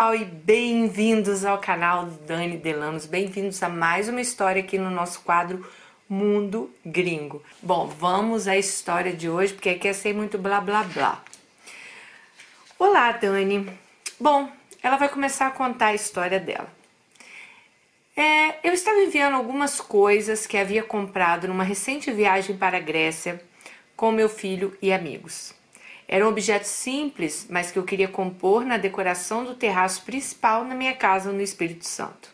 e bem-vindos ao canal Dani Delanos, bem-vindos a mais uma história aqui no nosso quadro Mundo Gringo. Bom, vamos à história de hoje, porque aqui é sem muito blá blá blá. Olá, Dani. Bom, ela vai começar a contar a história dela. É, eu estava enviando algumas coisas que havia comprado numa recente viagem para a Grécia com meu filho e amigos. Era um objeto simples, mas que eu queria compor na decoração do terraço principal na minha casa no Espírito Santo.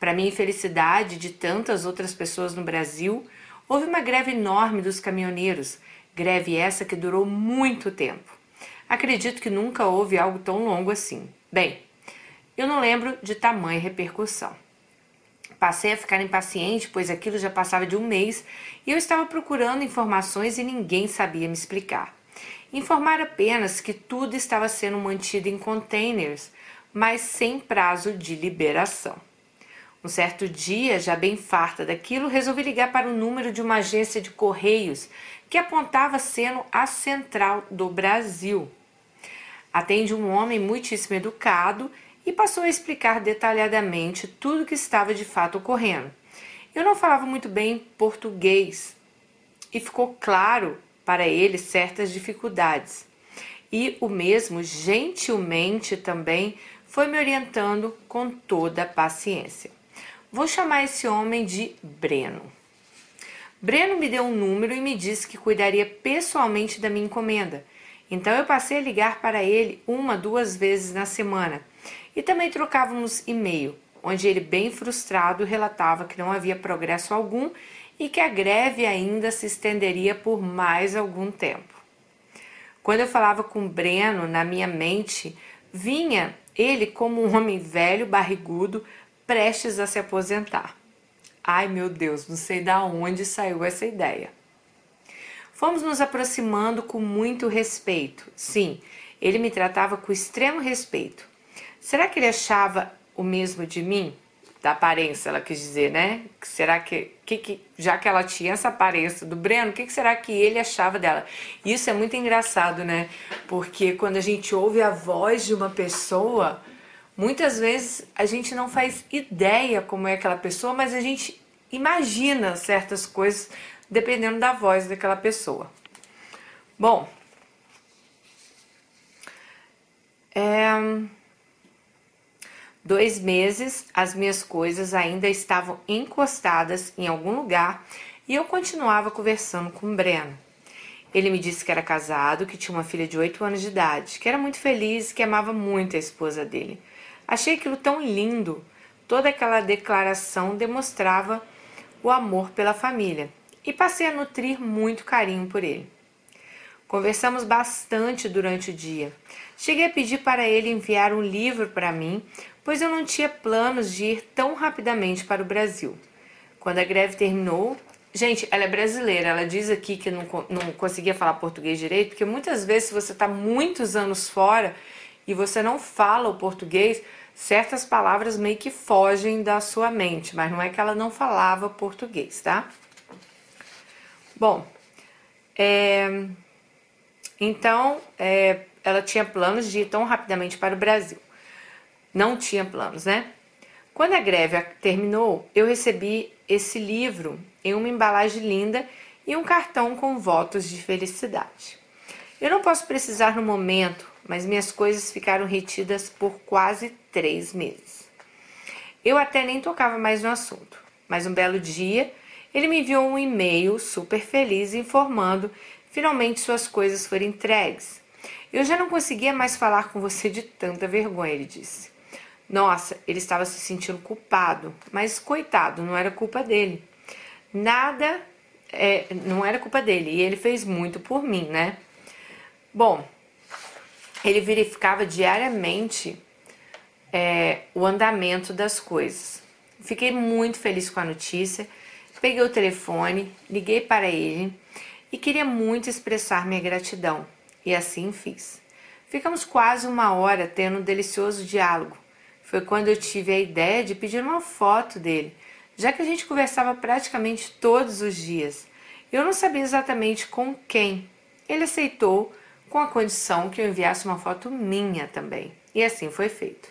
Para minha infelicidade de tantas outras pessoas no Brasil, houve uma greve enorme dos caminhoneiros, greve essa que durou muito tempo. Acredito que nunca houve algo tão longo assim. Bem, eu não lembro de tamanha repercussão. Passei a ficar impaciente, pois aquilo já passava de um mês e eu estava procurando informações e ninguém sabia me explicar. Informar apenas que tudo estava sendo mantido em containers, mas sem prazo de liberação. Um certo dia, já bem farta daquilo, resolvi ligar para o número de uma agência de correios que apontava sendo a central do Brasil. Atende um homem muitíssimo educado e passou a explicar detalhadamente tudo o que estava de fato ocorrendo. Eu não falava muito bem português e ficou claro para ele certas dificuldades. E o mesmo, gentilmente também, foi me orientando com toda a paciência. Vou chamar esse homem de Breno. Breno me deu um número e me disse que cuidaria pessoalmente da minha encomenda. Então eu passei a ligar para ele uma, duas vezes na semana e também trocávamos e-mail, onde ele, bem frustrado, relatava que não havia progresso algum e que a greve ainda se estenderia por mais algum tempo. Quando eu falava com Breno, na minha mente, vinha ele como um homem velho, barrigudo, prestes a se aposentar. Ai meu Deus, não sei da onde saiu essa ideia. Fomos nos aproximando com muito respeito. Sim, ele me tratava com extremo respeito. Será que ele achava o mesmo de mim? Da aparência, ela quis dizer, né? Será que, que, que já que ela tinha essa aparência do Breno, o que, que será que ele achava dela? Isso é muito engraçado, né? Porque quando a gente ouve a voz de uma pessoa, muitas vezes a gente não faz ideia como é aquela pessoa, mas a gente imagina certas coisas dependendo da voz daquela pessoa. Bom, é Dois meses, as minhas coisas ainda estavam encostadas em algum lugar e eu continuava conversando com o Breno. Ele me disse que era casado, que tinha uma filha de 8 anos de idade, que era muito feliz e que amava muito a esposa dele. Achei aquilo tão lindo. Toda aquela declaração demonstrava o amor pela família e passei a nutrir muito carinho por ele. Conversamos bastante durante o dia. Cheguei a pedir para ele enviar um livro para mim, pois eu não tinha planos de ir tão rapidamente para o Brasil. Quando a greve terminou, gente, ela é brasileira, ela diz aqui que não, não conseguia falar português direito, porque muitas vezes, se você está muitos anos fora e você não fala o português, certas palavras meio que fogem da sua mente, mas não é que ela não falava português, tá? Bom, é, então é, ela tinha planos de ir tão rapidamente para o Brasil não tinha planos, né? Quando a greve terminou, eu recebi esse livro em uma embalagem linda e um cartão com votos de felicidade. Eu não posso precisar no momento, mas minhas coisas ficaram retidas por quase três meses. Eu até nem tocava mais no assunto, mas um belo dia ele me enviou um e-mail super feliz informando finalmente suas coisas foram entregues. Eu já não conseguia mais falar com você de tanta vergonha, ele disse. Nossa, ele estava se sentindo culpado, mas coitado, não era culpa dele. Nada, é, não era culpa dele e ele fez muito por mim, né? Bom, ele verificava diariamente é, o andamento das coisas. Fiquei muito feliz com a notícia. Peguei o telefone, liguei para ele e queria muito expressar minha gratidão. E assim fiz. Ficamos quase uma hora tendo um delicioso diálogo foi quando eu tive a ideia de pedir uma foto dele, já que a gente conversava praticamente todos os dias. Eu não sabia exatamente com quem. Ele aceitou, com a condição que eu enviasse uma foto minha também. E assim foi feito.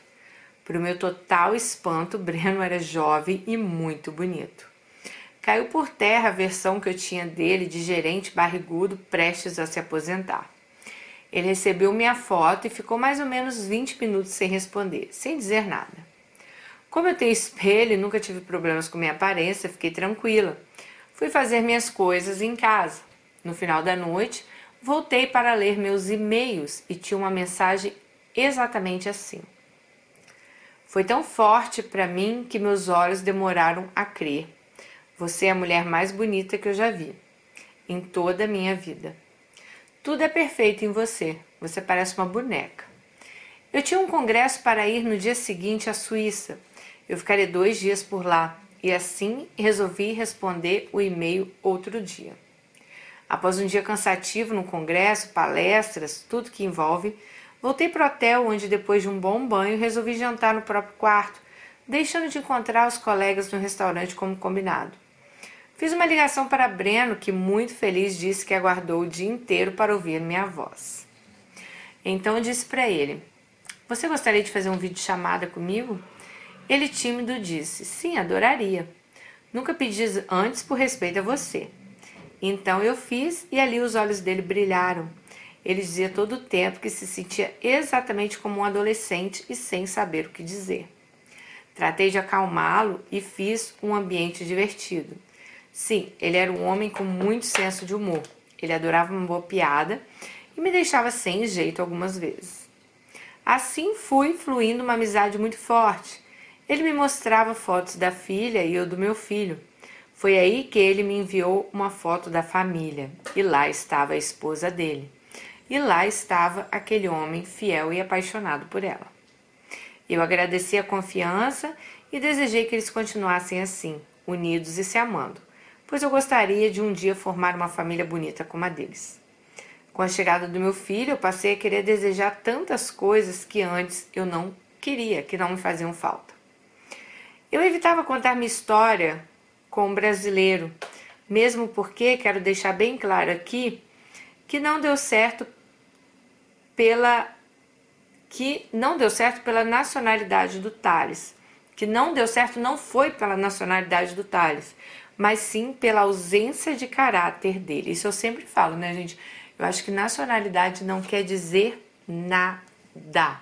Para o meu total espanto, Breno era jovem e muito bonito. Caiu por terra a versão que eu tinha dele de gerente barrigudo prestes a se aposentar. Ele recebeu minha foto e ficou mais ou menos 20 minutos sem responder, sem dizer nada. Como eu tenho espelho e nunca tive problemas com minha aparência, fiquei tranquila. Fui fazer minhas coisas em casa. No final da noite, voltei para ler meus e-mails e tinha uma mensagem exatamente assim. Foi tão forte para mim que meus olhos demoraram a crer. Você é a mulher mais bonita que eu já vi em toda a minha vida. Tudo é perfeito em você. Você parece uma boneca. Eu tinha um congresso para ir no dia seguinte à Suíça. Eu ficaria dois dias por lá e assim resolvi responder o e-mail outro dia. Após um dia cansativo no congresso, palestras, tudo que envolve, voltei para o hotel onde, depois de um bom banho, resolvi jantar no próprio quarto, deixando de encontrar os colegas no restaurante como combinado. Fiz uma ligação para Breno, que muito feliz disse que aguardou o dia inteiro para ouvir minha voz. Então disse para ele: Você gostaria de fazer um vídeo chamada comigo? Ele tímido disse: Sim, adoraria. Nunca pedi antes por respeito a você. Então eu fiz e ali os olhos dele brilharam. Ele dizia todo o tempo que se sentia exatamente como um adolescente e sem saber o que dizer. Tratei de acalmá-lo e fiz um ambiente divertido. Sim, ele era um homem com muito senso de humor. Ele adorava uma boa piada e me deixava sem jeito algumas vezes. Assim fui fluindo uma amizade muito forte. Ele me mostrava fotos da filha e eu do meu filho. Foi aí que ele me enviou uma foto da família e lá estava a esposa dele. E lá estava aquele homem fiel e apaixonado por ela. Eu agradeci a confiança e desejei que eles continuassem assim, unidos e se amando pois eu gostaria de um dia formar uma família bonita como a deles. Com a chegada do meu filho, eu passei a querer desejar tantas coisas que antes eu não queria, que não me faziam falta. Eu evitava contar minha história com um brasileiro, mesmo porque quero deixar bem claro aqui que não deu certo pela que não deu certo pela nacionalidade do Thales, que não deu certo não foi pela nacionalidade do Thales, mas sim pela ausência de caráter dele. Isso eu sempre falo, né, gente? Eu acho que nacionalidade não quer dizer nada.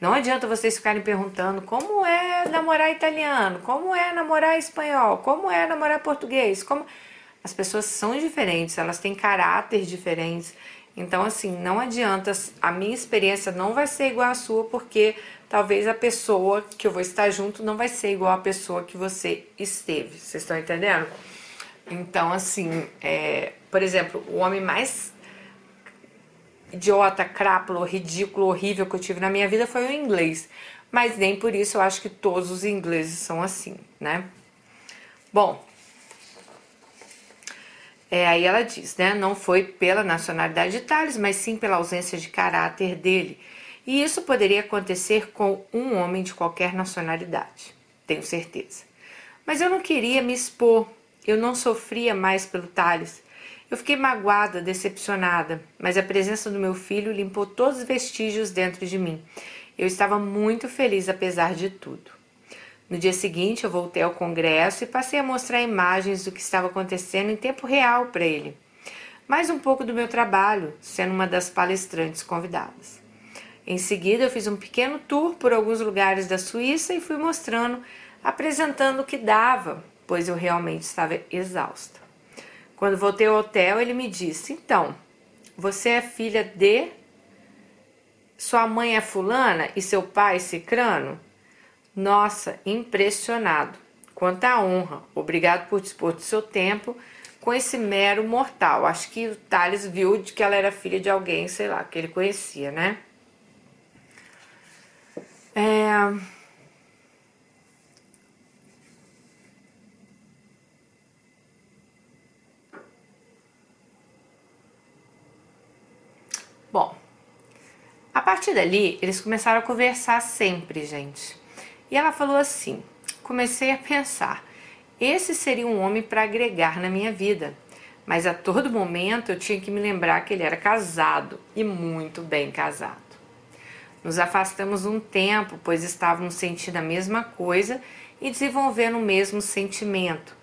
Não adianta vocês ficarem perguntando como é namorar italiano, como é namorar espanhol, como é namorar português, como as pessoas são diferentes, elas têm caráter diferentes. Então, assim, não adianta, a minha experiência não vai ser igual à sua, porque talvez a pessoa que eu vou estar junto não vai ser igual à pessoa que você esteve. Vocês estão entendendo? Então, assim, é, por exemplo, o homem mais idiota, crápulo, ridículo, horrível que eu tive na minha vida foi o inglês. Mas nem por isso eu acho que todos os ingleses são assim, né? Bom, é, aí ela diz, né? Não foi pela nacionalidade de Thales, mas sim pela ausência de caráter dele. E isso poderia acontecer com um homem de qualquer nacionalidade, tenho certeza. Mas eu não queria me expor, eu não sofria mais pelo Thales. Eu fiquei magoada, decepcionada, mas a presença do meu filho limpou todos os vestígios dentro de mim. Eu estava muito feliz apesar de tudo. No dia seguinte, eu voltei ao congresso e passei a mostrar imagens do que estava acontecendo em tempo real para ele. Mais um pouco do meu trabalho, sendo uma das palestrantes convidadas. Em seguida, eu fiz um pequeno tour por alguns lugares da Suíça e fui mostrando, apresentando o que dava, pois eu realmente estava exausta. Quando voltei ao hotel, ele me disse: Então, você é filha de. Sua mãe é fulana e seu pai cicrano? Nossa, impressionado. Quanta honra. Obrigado por dispor do seu tempo com esse mero mortal. Acho que o Thales viu de que ela era filha de alguém, sei lá, que ele conhecia, né? É... Bom, a partir dali eles começaram a conversar sempre, gente. E ela falou assim: comecei a pensar, esse seria um homem para agregar na minha vida. Mas a todo momento eu tinha que me lembrar que ele era casado e muito bem casado. Nos afastamos um tempo, pois estávamos sentindo a mesma coisa e desenvolvendo o mesmo sentimento.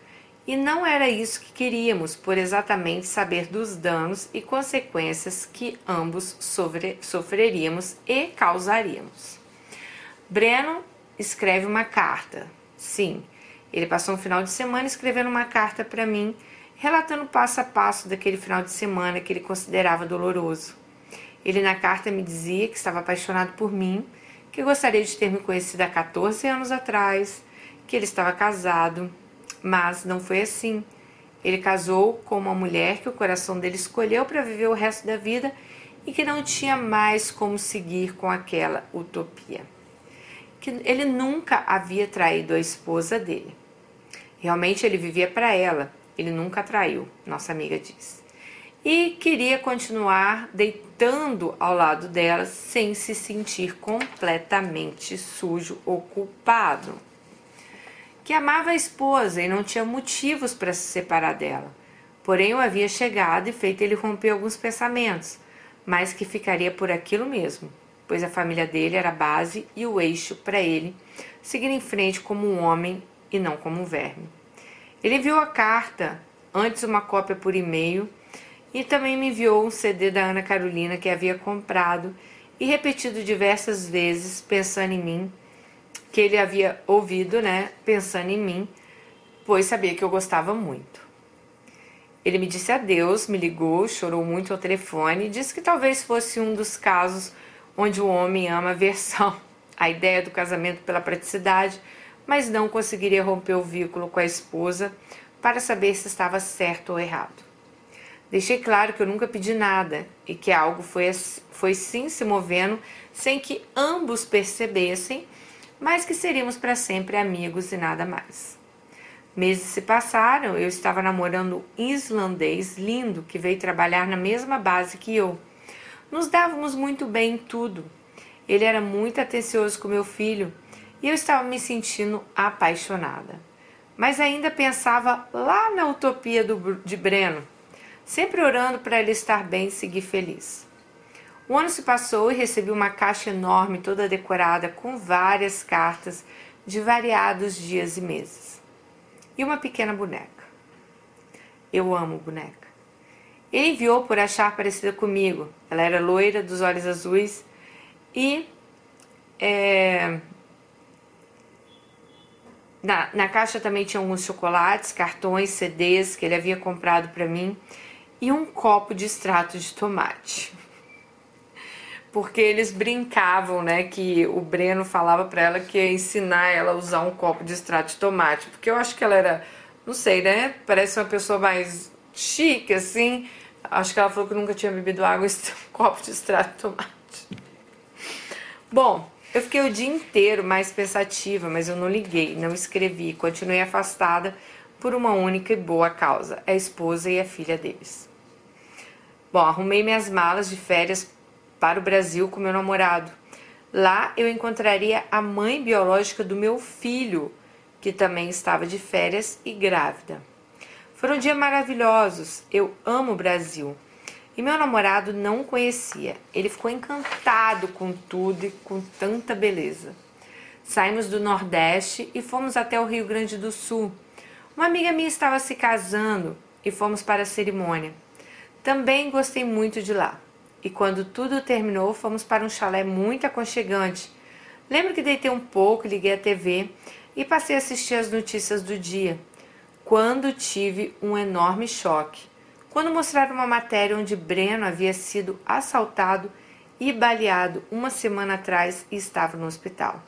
E não era isso que queríamos, por exatamente saber dos danos e consequências que ambos sofre, sofreríamos e causaríamos. Breno escreve uma carta. Sim, ele passou um final de semana escrevendo uma carta para mim, relatando passo a passo daquele final de semana que ele considerava doloroso. Ele na carta me dizia que estava apaixonado por mim, que gostaria de ter me conhecido há 14 anos atrás, que ele estava casado, mas não foi assim. Ele casou com uma mulher que o coração dele escolheu para viver o resto da vida e que não tinha mais como seguir com aquela utopia. Que ele nunca havia traído a esposa dele. Realmente ele vivia para ela, ele nunca traiu, nossa amiga diz. E queria continuar deitando ao lado dela sem se sentir completamente sujo ou culpado que amava a esposa e não tinha motivos para se separar dela. Porém, eu havia chegado e feito ele romper alguns pensamentos, mas que ficaria por aquilo mesmo, pois a família dele era a base e o eixo para ele seguir em frente como um homem e não como um verme. Ele enviou a carta, antes uma cópia por e-mail, e também me enviou um CD da Ana Carolina que havia comprado e repetido diversas vezes, pensando em mim que ele havia ouvido, né, pensando em mim, pois sabia que eu gostava muito. Ele me disse adeus, me ligou, chorou muito ao telefone e disse que talvez fosse um dos casos onde o homem ama a versão, a ideia do casamento pela praticidade, mas não conseguiria romper o vínculo com a esposa para saber se estava certo ou errado. Deixei claro que eu nunca pedi nada e que algo foi, foi sim se movendo sem que ambos percebessem mas que seríamos para sempre amigos e nada mais. Meses se passaram, eu estava namorando um islandês lindo que veio trabalhar na mesma base que eu. Nos dávamos muito bem em tudo. Ele era muito atencioso com meu filho e eu estava me sentindo apaixonada. Mas ainda pensava lá na utopia do, de Breno, sempre orando para ele estar bem e seguir feliz. O ano se passou e recebi uma caixa enorme, toda decorada, com várias cartas de variados dias e meses. E uma pequena boneca. Eu amo boneca. Ele enviou por achar parecida comigo. Ela era loira, dos olhos azuis. E é, na, na caixa também tinha alguns chocolates, cartões, CDs que ele havia comprado para mim e um copo de extrato de tomate. Porque eles brincavam, né, que o Breno falava para ela que ia ensinar ela a usar um copo de extrato de tomate, porque eu acho que ela era, não sei, né, parece uma pessoa mais chique assim. Acho que ela falou que nunca tinha bebido água e um copo de extrato de tomate. Bom, eu fiquei o dia inteiro mais pensativa, mas eu não liguei, não escrevi, continuei afastada por uma única e boa causa, a esposa e a filha deles. Bom, arrumei minhas malas de férias para o Brasil com meu namorado. Lá eu encontraria a mãe biológica do meu filho, que também estava de férias e grávida. Foram dias maravilhosos. Eu amo o Brasil. E meu namorado não conhecia. Ele ficou encantado com tudo e com tanta beleza. Saímos do Nordeste e fomos até o Rio Grande do Sul. Uma amiga minha estava se casando e fomos para a cerimônia. Também gostei muito de lá e quando tudo terminou, fomos para um chalé muito aconchegante. Lembro que deitei um pouco, liguei a TV e passei a assistir as notícias do dia. Quando tive um enorme choque. Quando mostraram uma matéria onde Breno havia sido assaltado e baleado uma semana atrás e estava no hospital.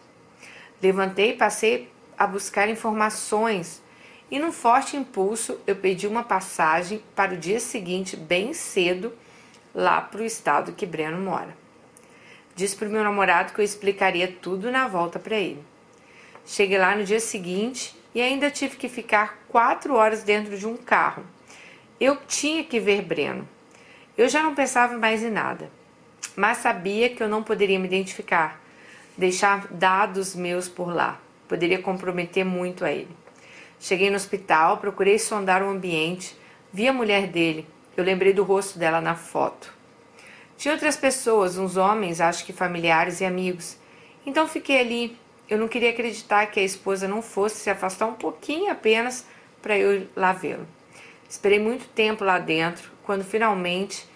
Levantei e passei a buscar informações e num forte impulso eu pedi uma passagem para o dia seguinte bem cedo lá para o estado que Breno mora. Disse para o meu namorado que eu explicaria tudo na volta para ele. Cheguei lá no dia seguinte e ainda tive que ficar quatro horas dentro de um carro. Eu tinha que ver Breno. Eu já não pensava mais em nada, mas sabia que eu não poderia me identificar, deixar dados meus por lá. Poderia comprometer muito a ele. Cheguei no hospital, procurei sondar o ambiente, vi a mulher dele, eu lembrei do rosto dela na foto. Tinha outras pessoas, uns homens, acho que familiares e amigos. Então fiquei ali. Eu não queria acreditar que a esposa não fosse se afastar um pouquinho apenas para eu lá vê-lo. Esperei muito tempo lá dentro, quando finalmente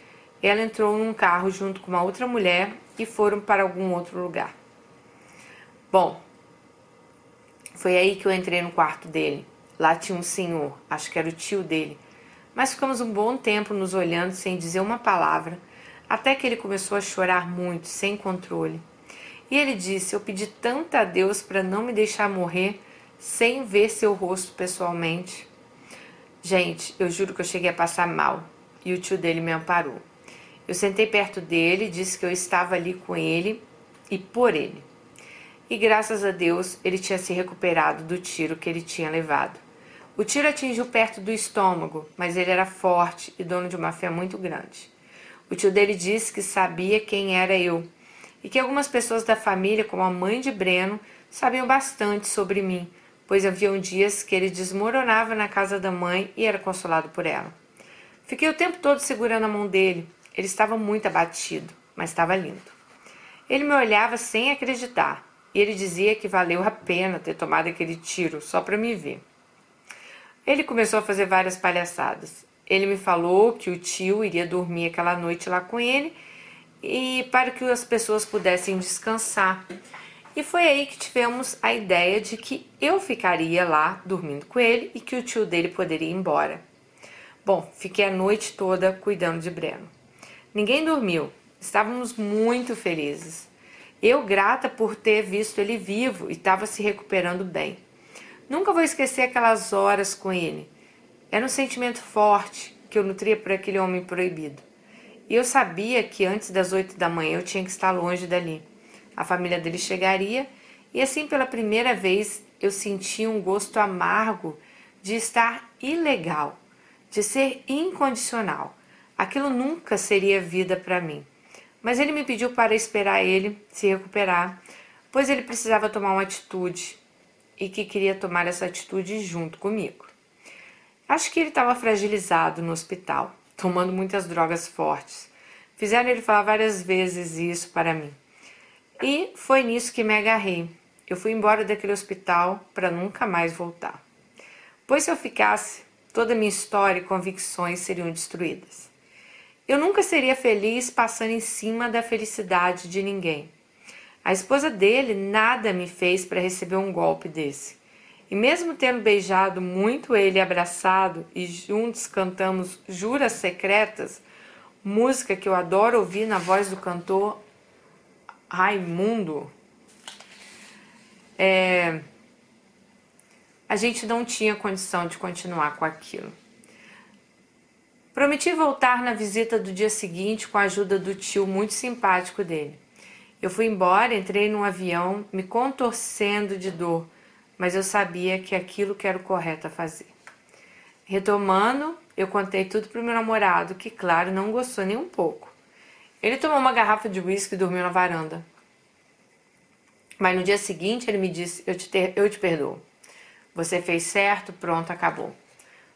ela entrou num carro junto com uma outra mulher e foram para algum outro lugar. Bom, foi aí que eu entrei no quarto dele. Lá tinha um senhor, acho que era o tio dele. Mas ficamos um bom tempo nos olhando sem dizer uma palavra, até que ele começou a chorar muito, sem controle. E ele disse: Eu pedi tanto a Deus para não me deixar morrer sem ver seu rosto pessoalmente. Gente, eu juro que eu cheguei a passar mal e o tio dele me amparou. Eu sentei perto dele, disse que eu estava ali com ele e por ele. E graças a Deus ele tinha se recuperado do tiro que ele tinha levado. O tiro atingiu perto do estômago, mas ele era forte e dono de uma fé muito grande. O tio dele disse que sabia quem era eu e que algumas pessoas da família, como a mãe de Breno, sabiam bastante sobre mim, pois haviam dias que ele desmoronava na casa da mãe e era consolado por ela. Fiquei o tempo todo segurando a mão dele, ele estava muito abatido, mas estava lindo. Ele me olhava sem acreditar e ele dizia que valeu a pena ter tomado aquele tiro só para me ver. Ele começou a fazer várias palhaçadas. Ele me falou que o tio iria dormir aquela noite lá com ele e para que as pessoas pudessem descansar. E foi aí que tivemos a ideia de que eu ficaria lá dormindo com ele e que o tio dele poderia ir embora. Bom, fiquei a noite toda cuidando de Breno. Ninguém dormiu. Estávamos muito felizes. Eu grata por ter visto ele vivo e estava se recuperando bem. Nunca vou esquecer aquelas horas com ele. Era um sentimento forte que eu nutria por aquele homem proibido. E eu sabia que antes das oito da manhã eu tinha que estar longe dali. A família dele chegaria e assim pela primeira vez eu senti um gosto amargo de estar ilegal, de ser incondicional. Aquilo nunca seria vida para mim. Mas ele me pediu para esperar ele se recuperar, pois ele precisava tomar uma atitude e que queria tomar essa atitude junto comigo. Acho que ele estava fragilizado no hospital, tomando muitas drogas fortes. Fizeram ele falar várias vezes isso para mim. E foi nisso que me agarrei. Eu fui embora daquele hospital para nunca mais voltar. Pois se eu ficasse, toda minha história e convicções seriam destruídas. Eu nunca seria feliz passando em cima da felicidade de ninguém. A esposa dele nada me fez para receber um golpe desse. E mesmo tendo beijado muito ele abraçado e juntos cantamos Juras Secretas, música que eu adoro ouvir na voz do cantor Raimundo, é, a gente não tinha condição de continuar com aquilo. Prometi voltar na visita do dia seguinte com a ajuda do tio muito simpático dele. Eu fui embora, entrei num avião, me contorcendo de dor, mas eu sabia que aquilo que era o correto a fazer. Retomando, eu contei tudo para o meu namorado, que, claro, não gostou nem um pouco. Ele tomou uma garrafa de uísque e dormiu na varanda. Mas no dia seguinte ele me disse: Eu te, ter, eu te perdoo. Você fez certo, pronto, acabou.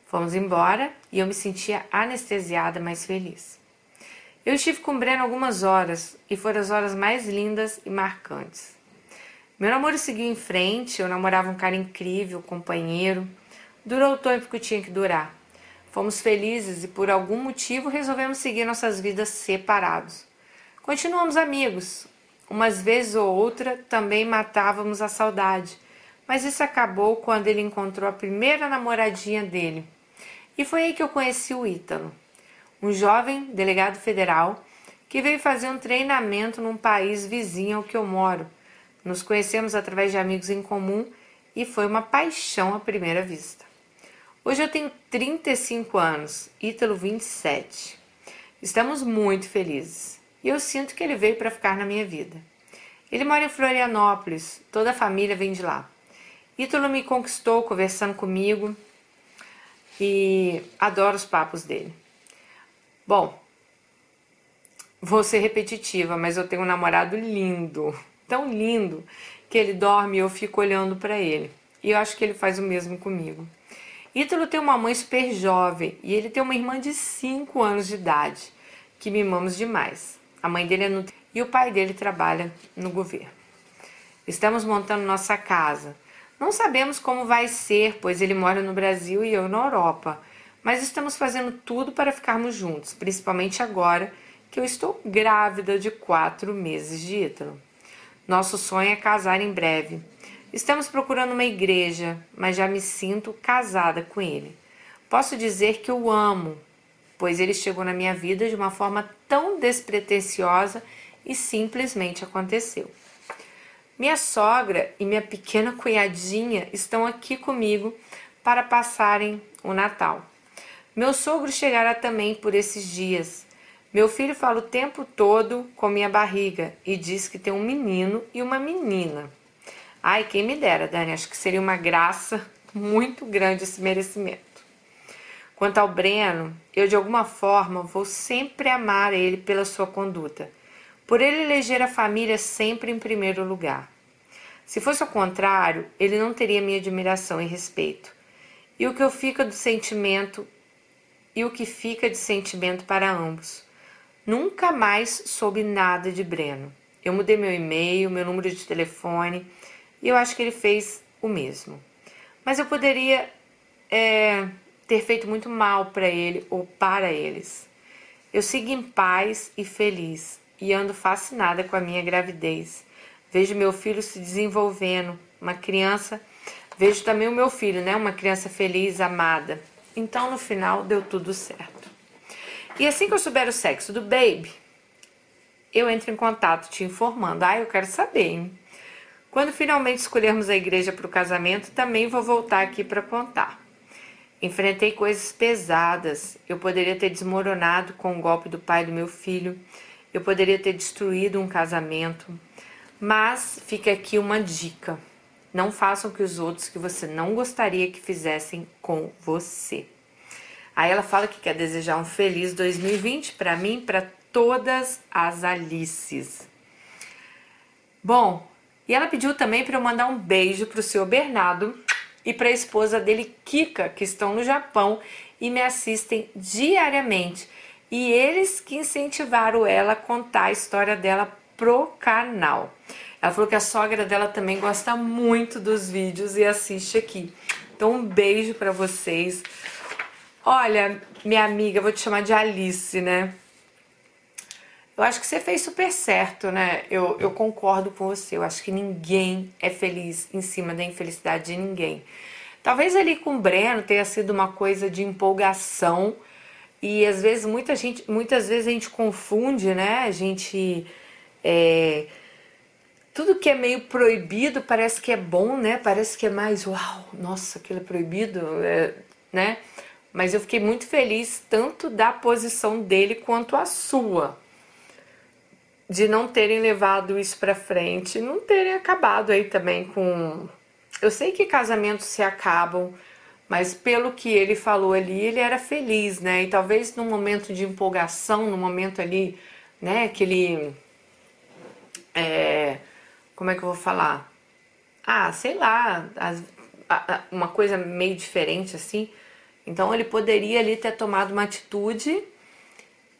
Fomos embora e eu me sentia anestesiada, mas feliz. Eu estive com o Breno algumas horas e foram as horas mais lindas e marcantes. Meu namoro seguiu em frente, eu namorava um cara incrível, companheiro. Durou o tempo que tinha que durar. Fomos felizes e por algum motivo resolvemos seguir nossas vidas separados. Continuamos amigos. Umas vezes ou outra também matávamos a saudade, mas isso acabou quando ele encontrou a primeira namoradinha dele, e foi aí que eu conheci o Ítalo, um jovem delegado federal que veio fazer um treinamento num país vizinho ao que eu moro. Nos conhecemos através de amigos em comum e foi uma paixão à primeira vista. Hoje eu tenho 35 anos, Ítalo 27. Estamos muito felizes e eu sinto que ele veio para ficar na minha vida. Ele mora em Florianópolis, toda a família vem de lá. Ítalo me conquistou conversando comigo, e adoro os papos dele. Bom, vou ser repetitiva, mas eu tenho um namorado lindo, tão lindo, que ele dorme e eu fico olhando para ele. E eu acho que ele faz o mesmo comigo. Ítalo tem uma mãe super jovem e ele tem uma irmã de 5 anos de idade, que mimamos demais. A mãe dele é nutri... e o pai dele trabalha no governo. Estamos montando nossa casa. Não sabemos como vai ser, pois ele mora no Brasil e eu na Europa, mas estamos fazendo tudo para ficarmos juntos, principalmente agora que eu estou grávida de quatro meses de Ítalo. Nosso sonho é casar em breve. Estamos procurando uma igreja, mas já me sinto casada com ele. Posso dizer que o amo, pois ele chegou na minha vida de uma forma tão despretensiosa e simplesmente aconteceu. Minha sogra e minha pequena cunhadinha estão aqui comigo para passarem o Natal. Meu sogro chegará também por esses dias. Meu filho fala o tempo todo com minha barriga e diz que tem um menino e uma menina. Ai, quem me dera, Dani, acho que seria uma graça muito grande esse merecimento. Quanto ao Breno, eu de alguma forma vou sempre amar ele pela sua conduta por ele eleger a família sempre em primeiro lugar. Se fosse o contrário, ele não teria minha admiração e respeito. E o que eu fica do sentimento e o que fica de sentimento para ambos. Nunca mais soube nada de Breno. Eu mudei meu e-mail, meu número de telefone e eu acho que ele fez o mesmo. Mas eu poderia é, ter feito muito mal para ele ou para eles. Eu sigo em paz e feliz e ando fascinada com a minha gravidez. Vejo meu filho se desenvolvendo, uma criança. Vejo também o meu filho, né? Uma criança feliz, amada. Então, no final, deu tudo certo. E assim que eu souber o sexo do baby, eu entro em contato te informando. Ah, eu quero saber, hein? Quando finalmente escolhermos a igreja para o casamento, também vou voltar aqui para contar. Enfrentei coisas pesadas. Eu poderia ter desmoronado com o golpe do pai do meu filho. Eu poderia ter destruído um casamento, mas fica aqui uma dica: não façam que os outros que você não gostaria que fizessem com você. Aí ela fala que quer desejar um feliz 2020 para mim, para todas as Alices. Bom, e ela pediu também para eu mandar um beijo para o seu Bernardo e para a esposa dele, Kika, que estão no Japão e me assistem diariamente e eles que incentivaram ela a contar a história dela pro canal. Ela falou que a sogra dela também gosta muito dos vídeos e assiste aqui. Então um beijo para vocês. Olha, minha amiga, vou te chamar de Alice, né? Eu acho que você fez super certo, né? Eu, eu concordo com você. Eu acho que ninguém é feliz em cima da infelicidade de ninguém. Talvez ali com o Breno tenha sido uma coisa de empolgação e às vezes muita gente, muitas vezes a gente confunde, né? A gente é, tudo que é meio proibido parece que é bom, né? Parece que é mais uau, nossa, aquilo é proibido, é, né? Mas eu fiquei muito feliz tanto da posição dele quanto a sua de não terem levado isso para frente, não terem acabado aí também com eu sei que casamentos se acabam mas pelo que ele falou ali, ele era feliz, né? E talvez num momento de empolgação, no momento ali, né, que ele. É, como é que eu vou falar? Ah, sei lá, as, uma coisa meio diferente assim. Então ele poderia ali ter tomado uma atitude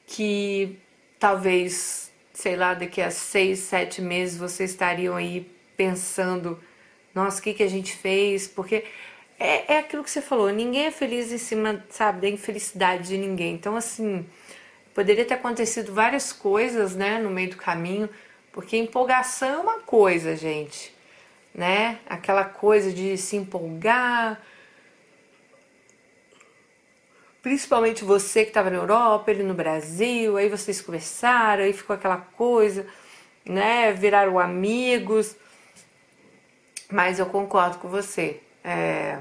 que talvez, sei lá, daqui a seis, sete meses vocês estariam aí pensando, nossa, o que, que a gente fez? Porque é, é aquilo que você falou, ninguém é feliz em cima, sabe, da infelicidade de ninguém. Então, assim, poderia ter acontecido várias coisas, né, no meio do caminho, porque empolgação é uma coisa, gente, né? Aquela coisa de se empolgar. Principalmente você que estava na Europa, ele no Brasil, aí vocês conversaram, aí ficou aquela coisa, né? Viraram amigos. Mas eu concordo com você. É,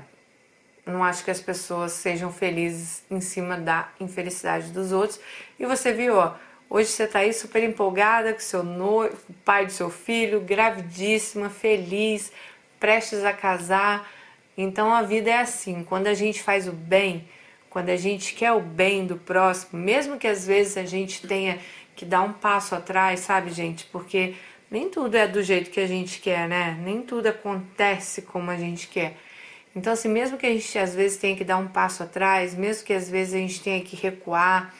não acho que as pessoas sejam felizes em cima da infelicidade dos outros. E você viu, ó, hoje você tá aí super empolgada com seu noivo, pai do seu filho, gravidíssima, feliz, prestes a casar. Então a vida é assim, quando a gente faz o bem, quando a gente quer o bem do próximo, mesmo que às vezes a gente tenha que dar um passo atrás, sabe, gente? Porque nem tudo é do jeito que a gente quer, né? Nem tudo acontece como a gente quer. Então, assim, mesmo que a gente às vezes tenha que dar um passo atrás, mesmo que às vezes a gente tenha que recuar,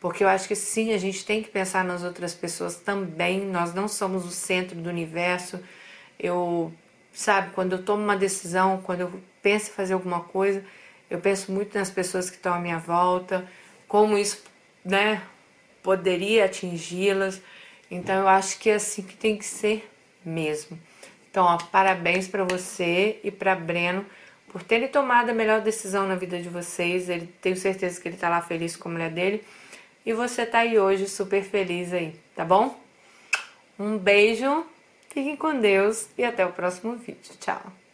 porque eu acho que sim, a gente tem que pensar nas outras pessoas também. Nós não somos o centro do universo. Eu, sabe, quando eu tomo uma decisão, quando eu penso em fazer alguma coisa, eu penso muito nas pessoas que estão à minha volta, como isso, né, poderia atingi-las. Então eu acho que é assim que tem que ser mesmo. Então, ó, parabéns para você e para Breno por terem tomado a melhor decisão na vida de vocês. Ele tenho certeza que ele tá lá feliz com a mulher dele. E você tá aí hoje super feliz aí, tá bom? Um beijo, fiquem com Deus e até o próximo vídeo. Tchau!